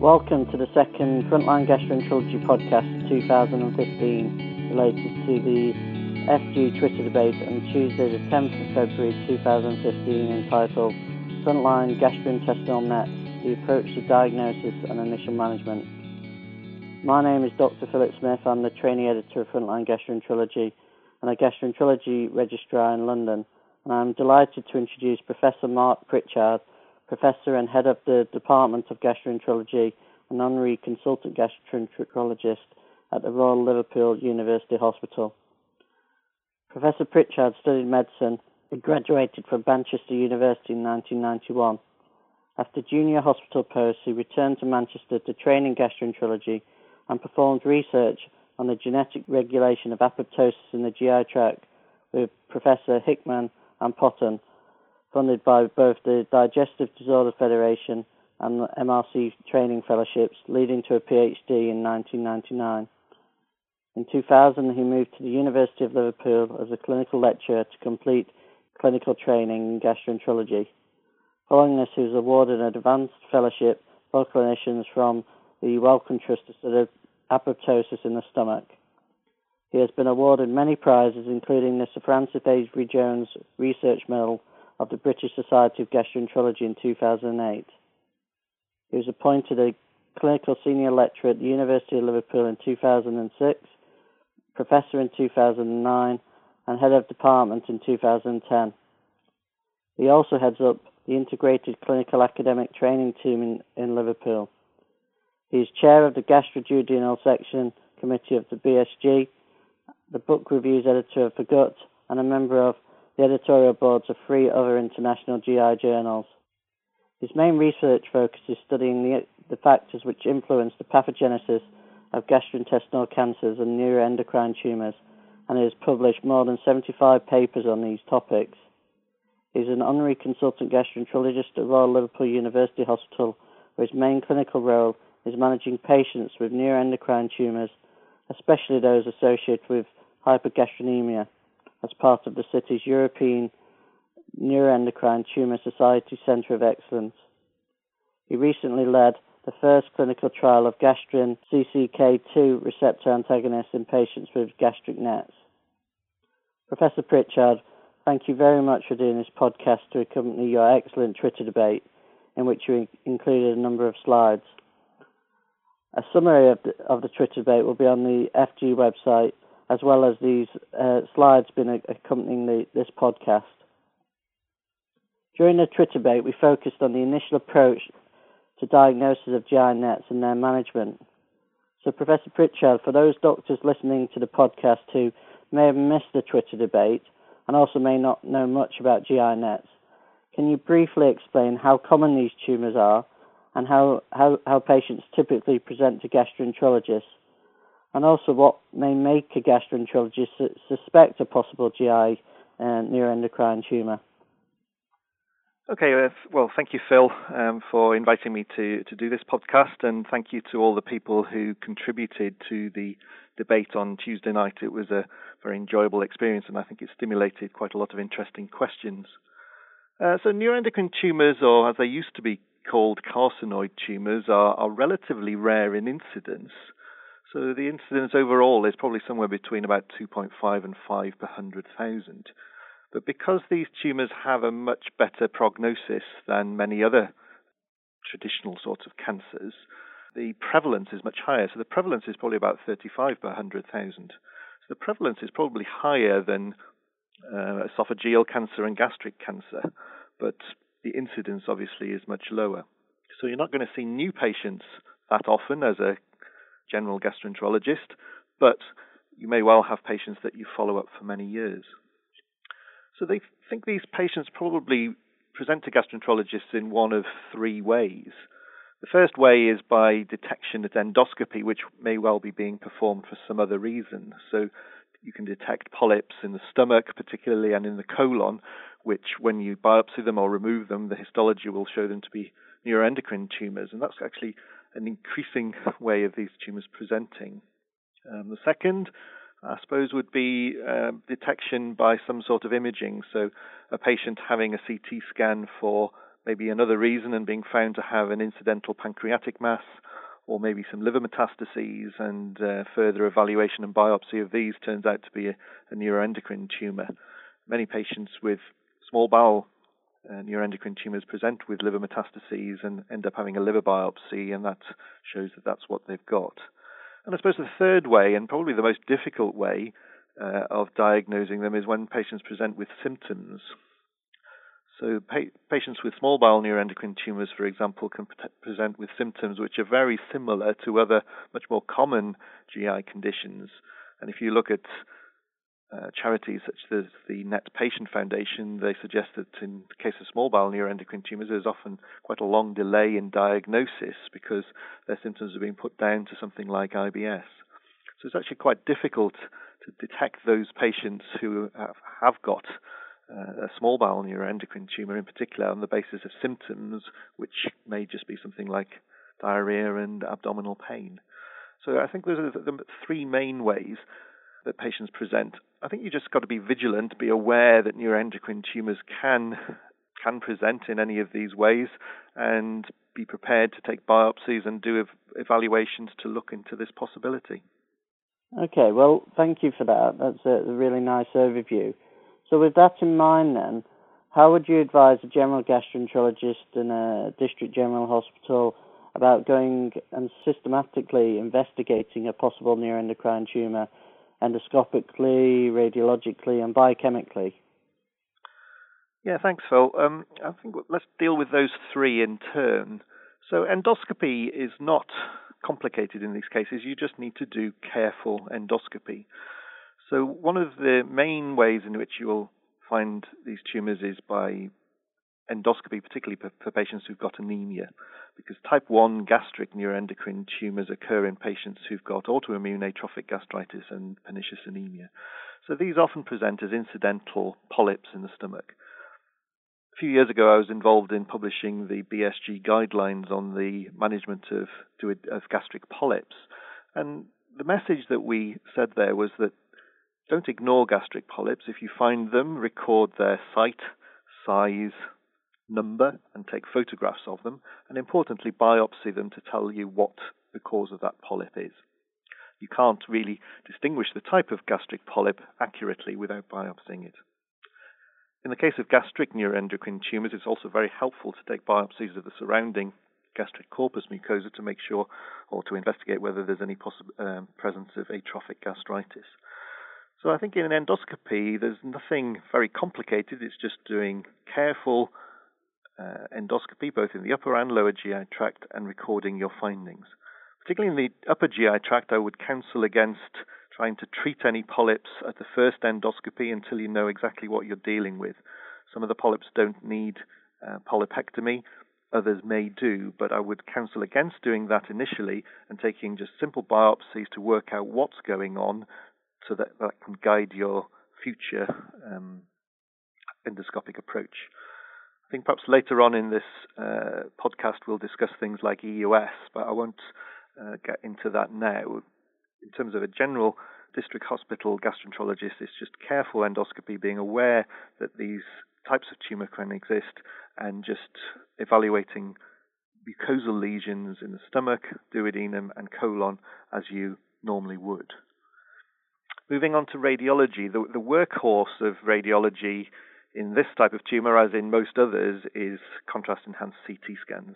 Welcome to the second Frontline Gastroenterology podcast 2015 related to the FG Twitter debate on Tuesday the 10th of February 2015 entitled Frontline Gastrointestinal NETs, the approach to diagnosis and initial management. My name is Dr. Philip Smith. I'm the trainee editor of Frontline Gastroenterology and a gastroenterology registrar in London. And I'm delighted to introduce Professor Mark Pritchard, Professor and Head of the Department of Gastroenterology and Honorary Consultant Gastroenterologist at the Royal Liverpool University Hospital. Professor Pritchard studied medicine and graduated from Manchester University in 1991. After junior hospital posts, he returned to Manchester to train in gastroenterology and performed research on the genetic regulation of apoptosis in the GI tract with Professor Hickman and Potten funded by both the Digestive Disorder Federation and the MRC training fellowships, leading to a PhD in 1999. In 2000, he moved to the University of Liverpool as a clinical lecturer to complete clinical training in gastroenterology. Following this, he was awarded an advanced fellowship for clinicians from the Wellcome Trust to study apoptosis in the stomach. He has been awarded many prizes, including the Sir Francis Avery Jones Research Medal of the British Society of Gastroenterology in 2008. He was appointed a clinical senior lecturer at the University of Liverpool in 2006, professor in 2009, and head of department in 2010. He also heads up the Integrated Clinical Academic Training Team in, in Liverpool. He is chair of the Gastroduodenal Section Committee of the BSG, the book reviews editor of The Gut, and a member of the editorial boards of three other international GI journals. His main research focus is studying the, the factors which influence the pathogenesis of gastrointestinal cancers and neuroendocrine tumours, and he has published more than 75 papers on these topics. He is an honorary consultant gastroenterologist at Royal Liverpool University Hospital, where his main clinical role is managing patients with neuroendocrine tumours, especially those associated with hypergastrinemia as part of the city's European Neuroendocrine Tumor Society Centre of Excellence. He recently led the first clinical trial of gastrin CCK2 receptor antagonists in patients with gastric nets. Professor Pritchard, thank you very much for doing this podcast to accompany your excellent Twitter debate, in which you included a number of slides. A summary of the, of the Twitter debate will be on the FG website as well as these uh, slides been accompanying the, this podcast. During the Twitter debate, we focused on the initial approach to diagnosis of GI nets and their management. So, Professor Pritchard, for those doctors listening to the podcast who may have missed the Twitter debate and also may not know much about GI nets, can you briefly explain how common these tumours are and how, how, how patients typically present to gastroenterologists? And also what may make a gastroenterologist su- suspect a possible GI uh, neuroendocrine tumour. Okay, uh, well, thank you, Phil, um, for inviting me to, to do this podcast, and thank you to all the people who contributed to the debate on Tuesday night. It was a very enjoyable experience, and I think it stimulated quite a lot of interesting questions. Uh, so, neuroendocrine tumours, or as they used to be called, carcinoid tumours, are, are relatively rare in incidence. So the incidence overall is probably somewhere between about 2.5 and 5 per 100,000. But because these tumours have a much better prognosis than many other traditional sorts of cancers, the prevalence is much higher. So the prevalence is probably about 35 per 100,000. So the prevalence is probably higher than uh, esophageal cancer and gastric cancer, but the incidence obviously is much lower. So you're not going to see new patients that often as a general gastroenterologist, but you may well have patients that you follow up for many years. So they think these patients probably present to gastroenterologists in one of three ways. The first way is by detection at endoscopy, which may well be being performed for some other reason. So you can detect polyps in the stomach, particularly, and in the colon, which, when you biopsy them or remove them, the histology will show them to be neuroendocrine tumors. And that's actually an increasing way of these tumors presenting. Um, the second, I suppose, would be uh, detection by some sort of imaging. So, a patient having a CT scan for maybe another reason and being found to have an incidental pancreatic mass or maybe some liver metastases, and uh, further evaluation and biopsy of these turns out to be a, a neuroendocrine tumor. Many patients with small bowel uh, neuroendocrine tumors present with liver metastases and end up having a liver biopsy, and that shows that that's what they've got. And I suppose the third way, and probably the most difficult way uh, of diagnosing them, is when patients present with symptoms. So pa- patients with small bowel neuroendocrine tumors, for example, can pre- present with symptoms which are very similar to other much more common GI conditions. And if you look at uh, charities such as the Net Patient Foundation, they suggest that in the case of small bowel neuroendocrine tumors, there's often quite a long delay in diagnosis because their symptoms are being put down to something like IBS. So it's actually quite difficult to detect those patients who have, got uh, a small bowel neuroendocrine tumor in particular on the basis of symptoms, which may just be something like diarrhea and abdominal pain. So I think those are the three main ways that patients present. I think you just got to be vigilant, be aware that neuroendocrine tumors can can present in any of these ways, and be prepared to take biopsies and do ev- evaluations to look into this possibility. Okay, well, thank you for that. That's a really nice overview. So, with that in mind, then, how would you advise a general gastroenterologist in a district general hospital about going and systematically investigating a possible neuroendocrine tumor endoscopically, radiologically, and biochemically? Yeah, thanks, Phil. Um, I think let's deal with those three in turn. So, endoscopy is not complicated in these cases. You just need to do careful endoscopy. So, one of the main ways in which you will find these tumors is by endoscopy, particularly for, for patients who've got anemia, because type 1 gastric neuroendocrine tumors occur in patients who've got autoimmune atrophic gastritis and pernicious anemia. So, these often present as incidental polyps in the stomach. A few years ago, I was involved in publishing the BSG guidelines on the management of, of gastric polyps. And the message that we said there was that don't ignore gastric polyps. If you find them, record their site, size, number, and take photographs of them. And importantly, biopsy them to tell you what the cause of that polyp is. You can't really distinguish the type of gastric polyp accurately without biopsying it. In the case of gastric neuroendocrine tumors, it's also very helpful to take biopsies of the surrounding gastric corpus mucosa to make sure or to investigate whether there's any possible um, presence of atrophic gastritis. So I think in an endoscopy, there's nothing very complicated. It's just doing careful uh, endoscopy, both in the upper and lower GI tract, and recording your findings. Particularly in the upper GI tract, I would counsel against trying to treat any polyps at the first endoscopy until you know exactly what you're dealing with. Some of the polyps don't need uh, polypectomy, others may do, but I would counsel against doing that initially and taking just simple biopsies to work out what's going on so that that can guide your future um, endoscopic approach. I think perhaps later on in this uh, podcast we'll discuss things like EUS, but I won't uh, get into that now. In terms of a general district hospital gastroenterologist, it's just careful endoscopy, being aware that these types of tumor can exist, and just evaluating mucosal lesions in the stomach, duodenum, and colon as you normally would. Moving on to radiology, the, the workhorse of radiology in this type of tumor, as in most others, is contrast enhanced CT scans.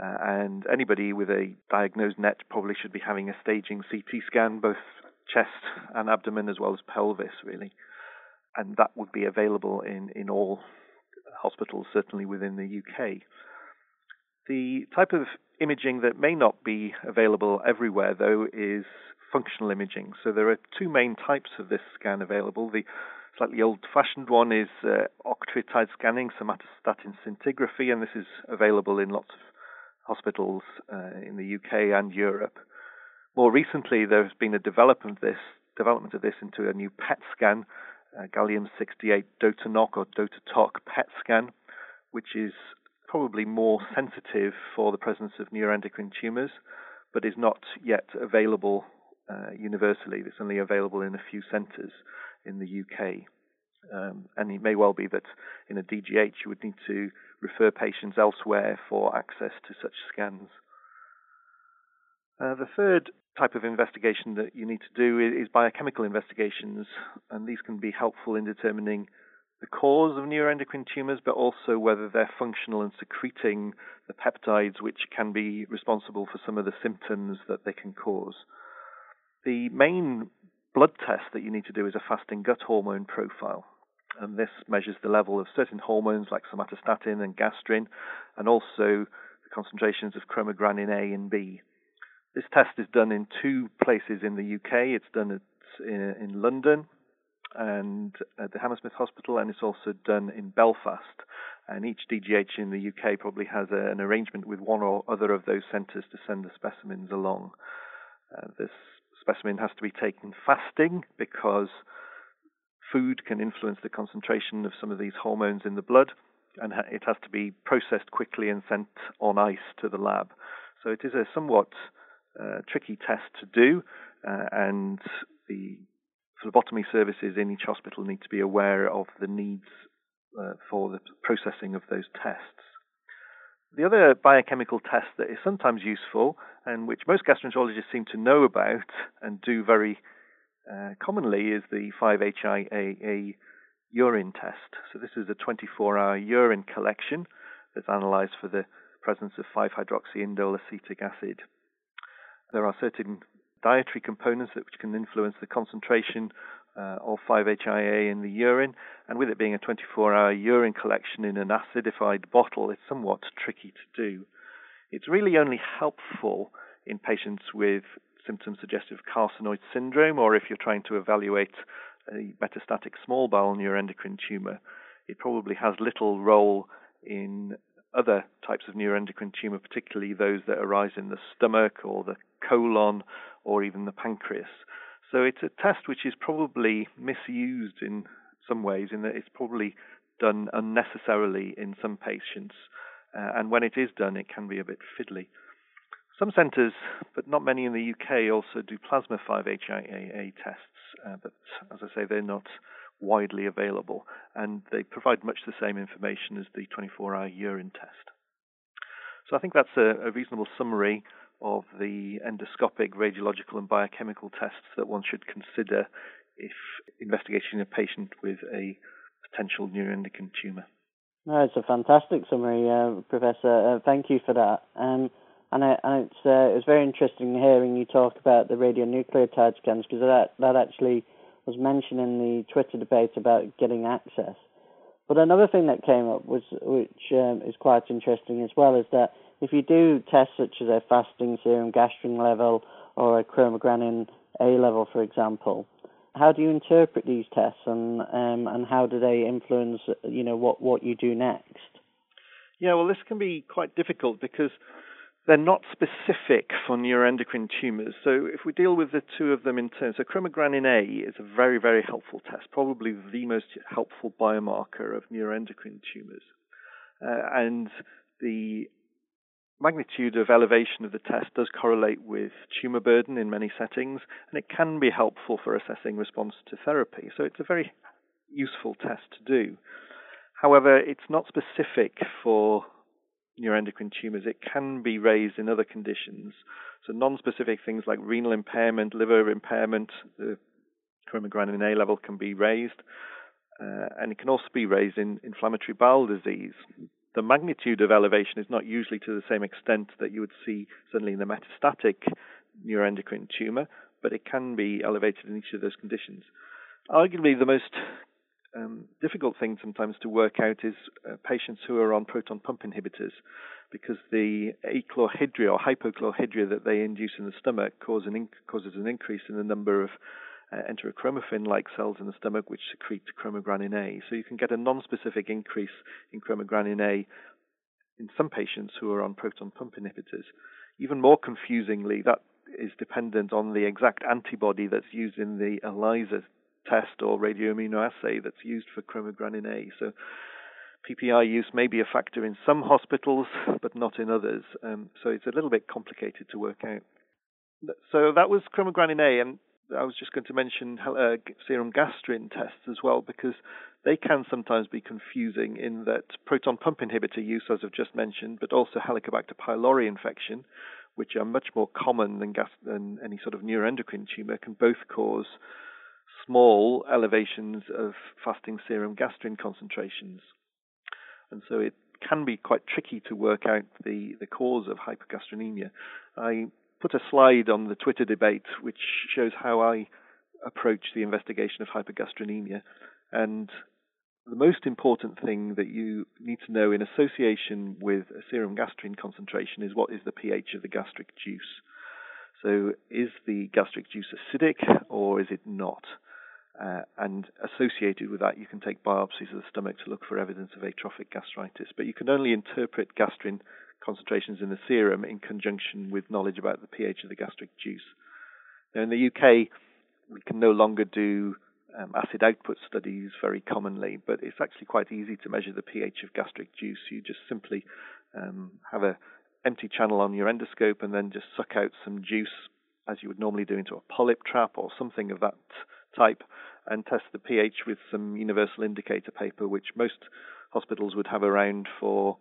Uh, and anybody with a diagnosed NET probably should be having a staging CT scan, both chest and abdomen, as well as pelvis, really. And that would be available in, in all hospitals, certainly within the UK. The type of imaging that may not be available everywhere, though, is functional imaging. So there are two main types of this scan available. The slightly old-fashioned one is uh, octreotide scanning, somatostatin scintigraphy, and this is available in lots of hospitals uh, in the UK and Europe. More recently, there has been a development of this, development of this into a new PET scan, uh, gallium-68 DOTANOC or DOTATOC PET scan, which is probably more sensitive for the presence of neuroendocrine tumors, but is not yet available uh, universally. It's only available in a few centres in the UK. Um, and it may well be that in a DGH you would need to refer patients elsewhere for access to such scans. Uh, the third type of investigation that you need to do is biochemical investigations, and these can be helpful in determining the cause of neuroendocrine tumors, but also whether they're functional and secreting the peptides which can be responsible for some of the symptoms that they can cause. The main blood test that you need to do is a fasting gut hormone profile. And this measures the level of certain hormones like somatostatin and gastrin, and also the concentrations of chromogranin A and B. This test is done in two places in the UK. It's done at, in, in London and at the Hammersmith Hospital, and it's also done in Belfast. And each DGH in the UK probably has a, an arrangement with one or other of those centres to send the specimens along. Uh, this specimen has to be taken fasting because food can influence the concentration of some of these hormones in the blood, and it has to be processed quickly and sent on ice to the lab. So it is a somewhat uh, tricky test to do, uh, and the phlebotomy services in each hospital need to be aware of the needs uh, for the processing of those tests. The other biochemical test that is sometimes useful and which most gastroenterologists seem to know about and do very uh, commonly is the 5-HIAA urine test. So this is a 24-hour urine collection that's analyzed for the presence of 5-hydroxyindole acetic acid. There are certain dietary components that which can influence the concentration uh, of 5-HIAA in the urine, and with it being a 24-hour urine collection in an acidified bottle, it's somewhat tricky to do. It's really only helpful in patients with symptoms suggestive of carcinoid syndrome, or if you're trying to evaluate a metastatic small bowel neuroendocrine tumor. It probably has little role in other types of neuroendocrine tumor, particularly those that arise in the stomach or the colon or even the pancreas. So it's a test which is probably misused in some ways, in that it's probably done unnecessarily in some patients, uh, and when it is done, it can be a bit fiddly. Some centres, but not many in the UK, also do plasma 5-HIAA tests, uh, but as I say, they're not widely available, and they provide much the same information as the 24-hour urine test. So I think that's a, a reasonable summary of the endoscopic, radiological, and biochemical tests that one should consider if investigating a patient with a potential neuroendocrine tumor. No, it's a fantastic summary, uh, Professor. Uh, thank you for that. Um, and, I, and it's uh, it's very interesting hearing you talk about the radionucleotide scans because that that actually was mentioned in the Twitter debate about getting access. But another thing that came up was, which um, is quite interesting as well, is that if you do tests such as a fasting serum gastrin level or a chromogranin A level, for example, how do you interpret these tests and um, and how do they influence you know what what you do next? Yeah, well, this can be quite difficult because they're not specific for neuroendocrine tumors. So if we deal with the two of them in turn, so chromogranin A is a very, very helpful test, probably the most helpful biomarker of neuroendocrine tumors. Uh, and the magnitude of elevation of the test does correlate with tumor burden in many settings, and it can be helpful for assessing response to therapy. So it's a very useful test to do. However, it's not specific for neuroendocrine tumors. It can be raised in other conditions. So non-specific things like renal impairment, liver impairment, the chromogranin A level can be raised, uh, and it can also be raised in inflammatory bowel disease the magnitude of elevation is not usually to the same extent that you would see certainly in the metastatic neuroendocrine tumor, but it can be elevated in each of those conditions. Arguably, the most um, difficult thing sometimes to work out is uh, patients who are on proton pump inhibitors, because the achlorhydria or hypochlorhydria that they induce in the stomach cause an in- causes an increase in the number of uh, enterochromaffin-like cells in the stomach which secrete chromogranin A. So you can get a non-specific increase in chromogranin A in some patients who are on proton pump inhibitors. Even more confusingly, that is dependent on the exact antibody that's used in the ELISA test or radioimmunoassay that's used for chromogranin A. So PPI use may be a factor in some hospitals, but not in others. Um, so it's a little bit complicated to work out. So that was chromogranin A, and I was just going to mention uh, serum gastrin tests as well because they can sometimes be confusing in that proton pump inhibitor use, as I've just mentioned, but also Helicobacter pylori infection, which are much more common than, gas- than any sort of neuroendocrine tumor, can both cause small elevations of fasting serum gastrin concentrations. And so it can be quite tricky to work out the, the cause of hypergastrinemia. I put a slide on the Twitter debate which shows how I approach the investigation of hypergastrinemia. And the most important thing that you need to know in association with a serum gastrin concentration is what is the pH of the gastric juice. So, is the gastric juice acidic or is it not? Uh, and associated with that, you can take biopsies of the stomach to look for evidence of atrophic gastritis. But you can only interpret gastrin concentrations in the serum in conjunction with knowledge about the pH of the gastric juice. Now, in the UK, we can no longer do um, acid output studies very commonly, but it's actually quite easy to measure the pH of gastric juice. You just simply um, have an empty channel on your endoscope and then just suck out some juice as you would normally do into a polyp trap or something of that type and test the pH with some universal indicator paper, which most hospitals would have around for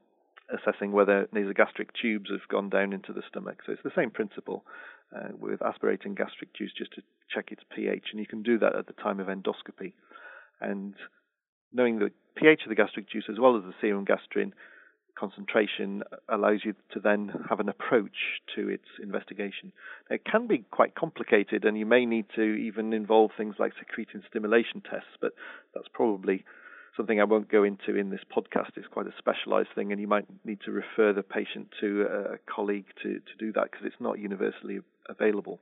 assessing whether nasogastric tubes have gone down into the stomach. So it's the same principle uh, with aspirating gastric juice just to check its pH, and you can do that at the time of endoscopy. And knowing the pH of the gastric juice as well as the serum gastrin concentration allows you to then have an approach to its investigation. It can be quite complicated, and you may need to even involve things like secretin stimulation tests, but that's probably something I won't go into in this podcast. It's quite a specialized thing, and you might need to refer the patient to a colleague to, to do that because it's not universally available.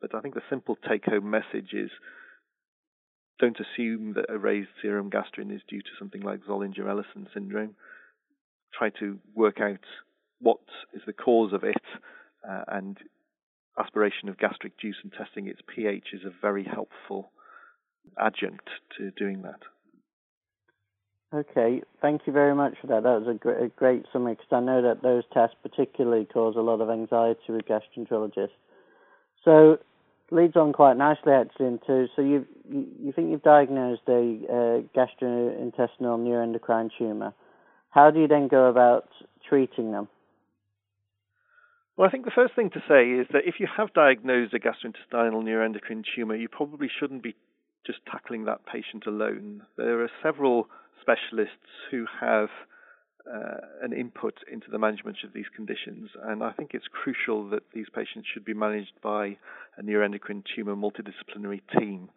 But I think the simple take home message is don't assume that a raised serum gastrin is due to something like Zollinger Ellison syndrome. Try to work out what is the cause of it, uh, and aspiration of gastric juice and testing its pH is a very helpful adjunct to doing that. Okay, thank you very much for that. That was a great, a great summary because I know that those tests particularly cause a lot of anxiety with gastroenterologists. So leads on quite nicely actually into so you you think you've diagnosed a uh, gastrointestinal neuroendocrine tumor. How do you then go about treating them? Well, I think the first thing to say is that if you have diagnosed a gastrointestinal neuroendocrine tumor, you probably shouldn't be just tackling that patient alone. There are several specialists who have uh, an input into the management of these conditions, and I think it's crucial that these patients should be managed by a neuroendocrine tumor multidisciplinary team.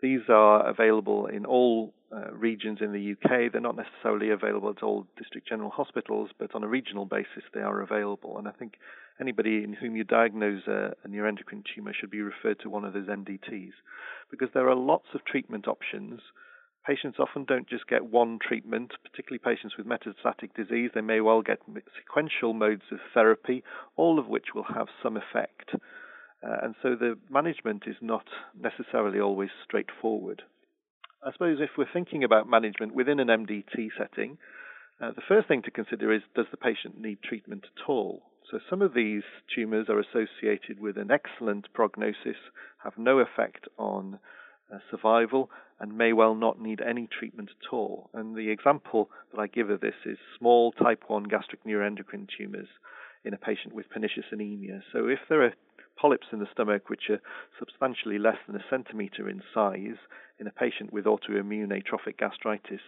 These are available in all uh, regions in the UK. They're not necessarily available at all district general hospitals, but on a regional basis they are available. And I think anybody in whom you diagnose a, a neuroendocrine tumor should be referred to one of those MDTs because there are lots of treatment options Patients often don't just get one treatment, particularly patients with metastatic disease. They may well get sequential modes of therapy, all of which will have some effect. Uh, and so the management is not necessarily always straightforward. I suppose if we're thinking about management within an MDT setting, uh, the first thing to consider is does the patient need treatment at all? So some of these tumours are associated with an excellent prognosis, have no effect on uh, survival and may well not need any treatment at all. And the example that I give of this is small type 1 gastric neuroendocrine tumors in a patient with pernicious anemia. So if there are polyps in the stomach which are substantially less than a centimeter in size in a patient with autoimmune atrophic gastritis,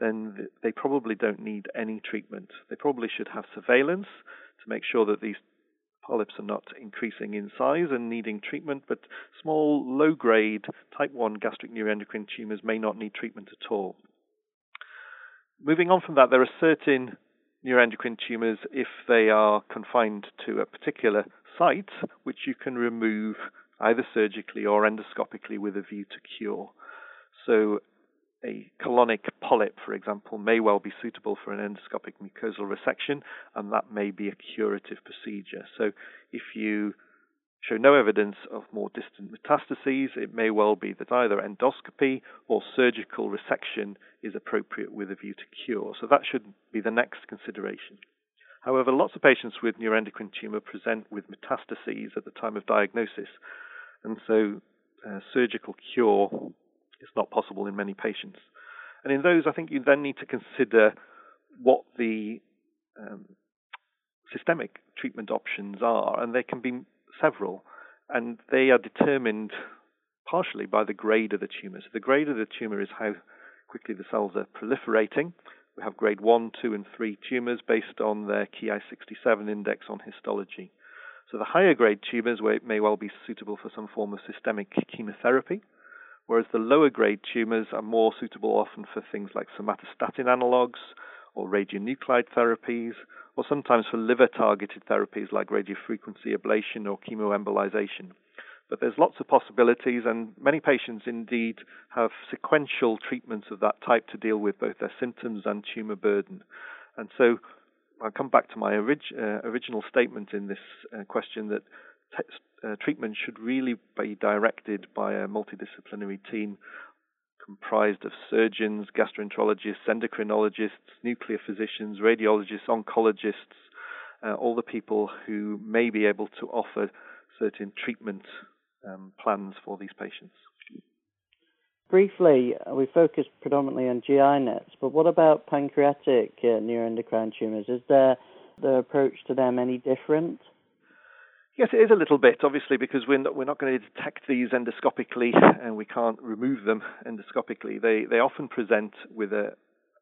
then they probably don't need any treatment. They probably should have surveillance to make sure that these polyps are not increasing in size and needing treatment, but small, low grade type 1 gastric neuroendocrine tumors may not need treatment at all. Moving on from that, there are certain neuroendocrine tumors, if they are confined to a particular site, which you can remove either surgically or endoscopically with a view to cure. So, a colonic polyp, for example, may well be suitable for an endoscopic mucosal resection, and that may be a curative procedure. So, if you show no evidence of more distant metastases, it may well be that either endoscopy or surgical resection is appropriate with a view to cure. So, that should be the next consideration. However, lots of patients with neuroendocrine tumor present with metastases at the time of diagnosis, and so uh, surgical cure is not possible in many patients. And in those, I think you then need to consider what the um, systemic treatment options are, and there can be several, and they are determined partially by the grade of the tumor. So the grade of the tumor is how quickly the cells are proliferating. We have grade 1, 2, and 3 tumors based on their Ki67 index on histology. So the higher grade tumors where it may well be suitable for some form of systemic chemotherapy, whereas the lower grade tumors are more suitable often for things like somatostatin analogues or radionuclide therapies, or sometimes for liver targeted therapies like radiofrequency ablation or chemoembolization. But there's lots of possibilities, and many patients indeed have sequential treatments of that type to deal with both their symptoms and tumor burden. And so I'll come back to my orig- uh, original statement in this uh, question that uh, treatment should really be directed by a multidisciplinary team comprised of surgeons, gastroenterologists, endocrinologists, nuclear physicians, radiologists, oncologists, uh, all the people who may be able to offer certain treatment um, plans for these patients. Briefly, we focused predominantly on GI nets, but what about pancreatic uh, neuroendocrine tumors? Is there the approach to them any different? Yes, it is a little bit, obviously, because we're not, we're not going to detect these endoscopically and we can't remove them endoscopically. They, they often present with a,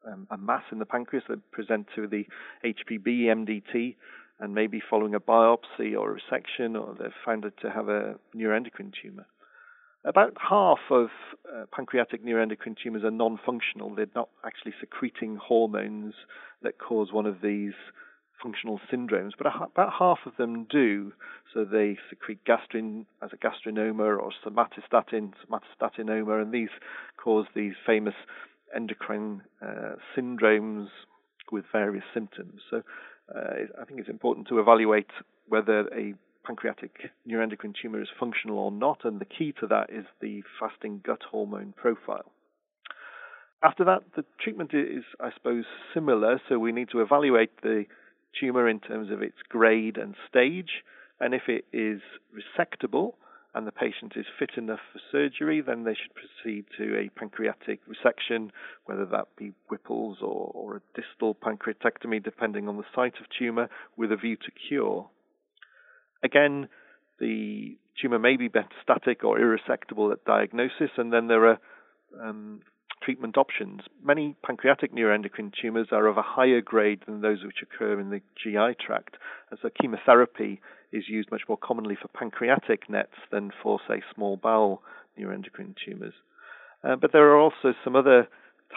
um, a mass in the pancreas. They present to the HPB MDT and maybe following a biopsy or a resection, or they've found to have a neuroendocrine tumor. About half of uh, pancreatic neuroendocrine tumors are non functional. They're not actually secreting hormones that cause one of these functional syndromes, but about half of them do. So they secrete gastrin as a gastrinoma or somatostatin, somatostatinoma, and these cause these famous endocrine uh, syndromes with various symptoms. So uh, I think it's important to evaluate whether a pancreatic neuroendocrine tumor is functional or not, and the key to that is the fasting gut hormone profile. After that, the treatment is, I suppose, similar. So we need to evaluate the tumor in terms of its grade and stage, and if it is resectable, and the patient is fit enough for surgery, then they should proceed to a pancreatic resection, whether that be Whipple's or, or a distal pancreatectomy, depending on the site of tumour, with a view to cure. Again, the tumour may be metastatic or irresectable at diagnosis, and then there are um, treatment options. Many pancreatic neuroendocrine tumors are of a higher grade than those which occur in the GI tract, and so chemotherapy is used much more commonly for pancreatic nets than for, say, small bowel neuroendocrine tumors. Uh, but there are also some other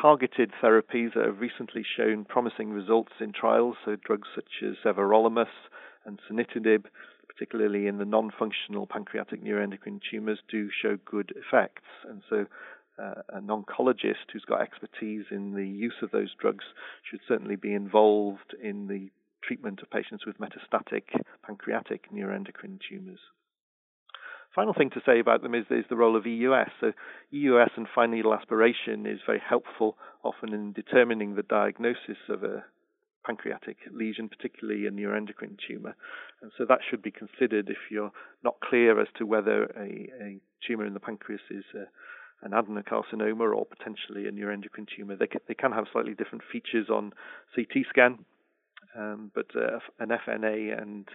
targeted therapies that have recently shown promising results in trials, so drugs such as everolimus and sunitinib, particularly in the non-functional pancreatic neuroendocrine tumors, do show good effects. And so uh, an oncologist who's got expertise in the use of those drugs should certainly be involved in the treatment of patients with metastatic pancreatic neuroendocrine tumors. Final thing to say about them is, is the role of EUS. So, EUS and fine needle aspiration is very helpful often in determining the diagnosis of a pancreatic lesion, particularly a neuroendocrine tumor. And so that should be considered if you're not clear as to whether a, a tumor in the pancreas is an adenocarcinoma or potentially a neuroendocrine tumor. They can, they can have slightly different features on CT scan, um, but uh, an FNA and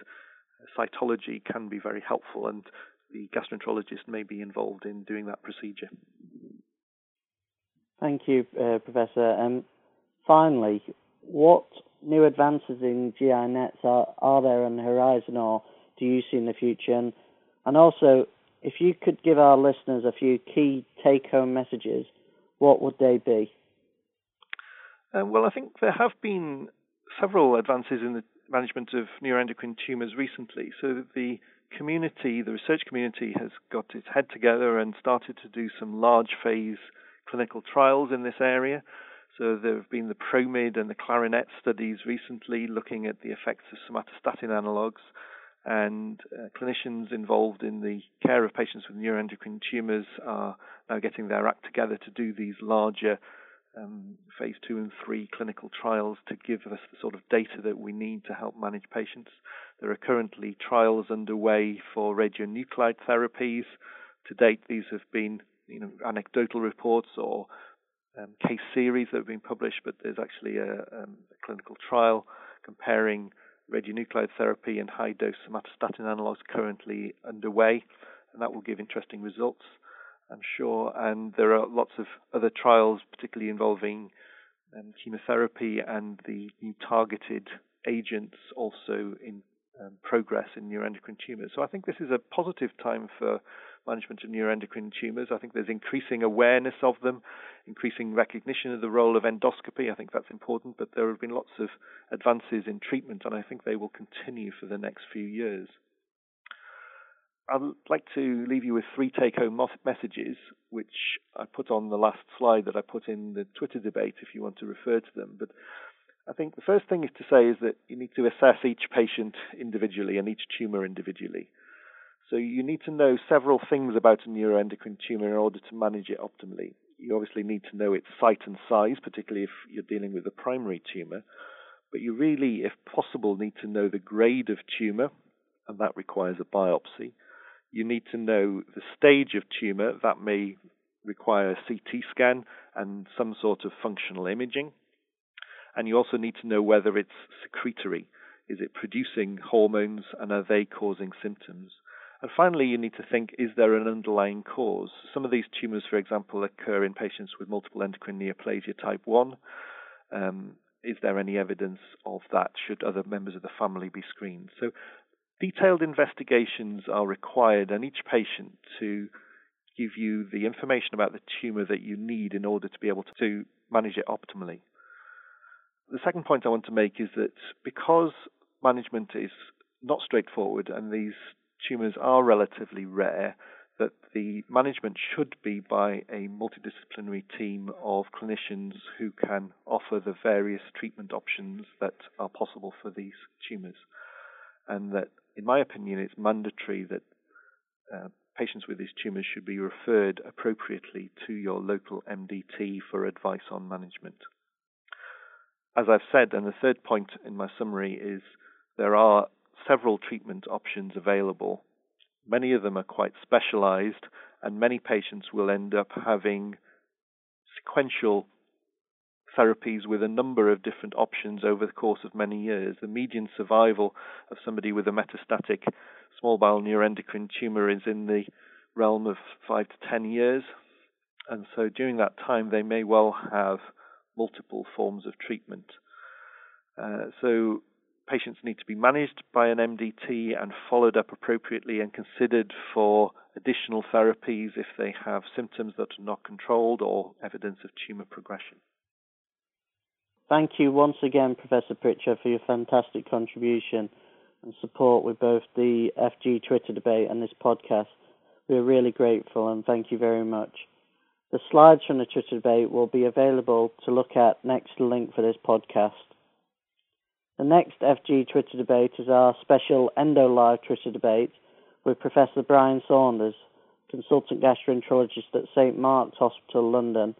cytology can be very helpful, and the gastroenterologist may be involved in doing that procedure. Thank you, uh, Professor. Um, finally, what new advances in GI nets are, are there on the horizon or do you see in the future? And, and also, if you could give our listeners a few key take home messages, what would they be? Uh, well, I think there have been several advances in the management of neuroendocrine tumors recently. So the community, the research community, has got its head together and started to do some large phase clinical trials in this area. So there have been the PROMID and the CLARINET studies recently looking at the effects of somatostatin analogs, and uh, clinicians involved in the care of patients with neuroendocrine tumors are now getting their act together to do these larger um, phase two and three clinical trials to give us the sort of data that we need to help manage patients. There are currently trials underway for radionuclide therapies. To date, these have been you know, anecdotal reports or um, case series that have been published, but there's actually a, um, a clinical trial comparing radionuclide therapy and high dose somatostatin analogs currently underway, and that will give interesting results, I'm sure. And there are lots of other trials, particularly involving um, chemotherapy and the new targeted agents also in um, progress in neuroendocrine tumors. So I think this is a positive time for management of neuroendocrine tumors. I think there's increasing awareness of them, increasing recognition of the role of endoscopy. I think that's important, but there have been lots of advances in treatment, and I think they will continue for the next few years. I'd like to leave you with three take home messages, which I put on the last slide that I put in the Twitter debate if you want to refer to them. But I think the first thing is to say is that you need to assess each patient individually and each tumor individually. So you need to know several things about a neuroendocrine tumor in order to manage it optimally. You obviously need to know its site and size, particularly if you're dealing with a primary tumor. But you really, if possible, need to know the grade of tumor, and that requires a biopsy. You need to know the stage of tumor, that may require a CT scan and some sort of functional imaging. And you also need to know whether it's secretory. Is it producing hormones and are they causing symptoms? And finally, you need to think is there an underlying cause? Some of these tumors, for example, occur in patients with multiple endocrine neoplasia type 1. Um, is there any evidence of that? Should other members of the family be screened? So, detailed investigations are required, and each patient to give you the information about the tumor that you need in order to be able to manage it optimally. The second point I want to make is that because management is not straightforward and these tumours are relatively rare, that the management should be by a multidisciplinary team of clinicians who can offer the various treatment options that are possible for these tumours. And that, in my opinion, it's mandatory that uh, patients with these tumours should be referred appropriately to your local MDT for advice on management. As I've said, and the third point in my summary is there are several treatment options available. Many of them are quite specialized, and many patients will end up having sequential therapies with a number of different options over the course of many years. The median survival of somebody with a metastatic small bowel neuroendocrine tumor is in the realm of five to ten years. And so during that time, they may well have multiple forms of treatment. Uh, so patients need to be managed by an MDT and followed up appropriately and considered for additional therapies if they have symptoms that are not controlled or evidence of tumor progression. Thank you once again, Professor Pritchard, for your fantastic contribution and support with both the FG Twitter debate and this podcast. We're really grateful and thank you very much. The slides from the Twitter debate will be available to look at next link for this podcast. The next FG Twitter debate is our special Endo Live Twitter debate with Professor Brian Saunders, consultant gastroenterologist at St Mark's Hospital, London,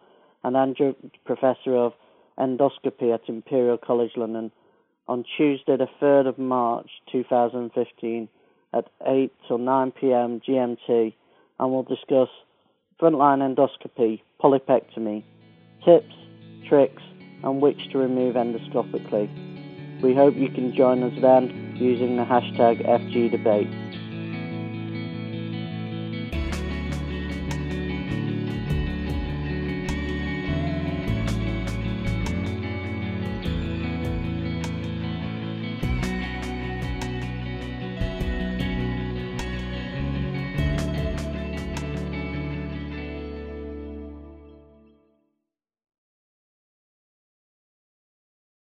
and adjunct professor of endoscopy at Imperial College London on Tuesday, the 3rd of March 2015 at 8 till 9 pm GMT, and we'll discuss frontline endoscopy, polypectomy, tips, tricks, and which to remove endoscopically. We hope you can join us then using the hashtag FGDebate.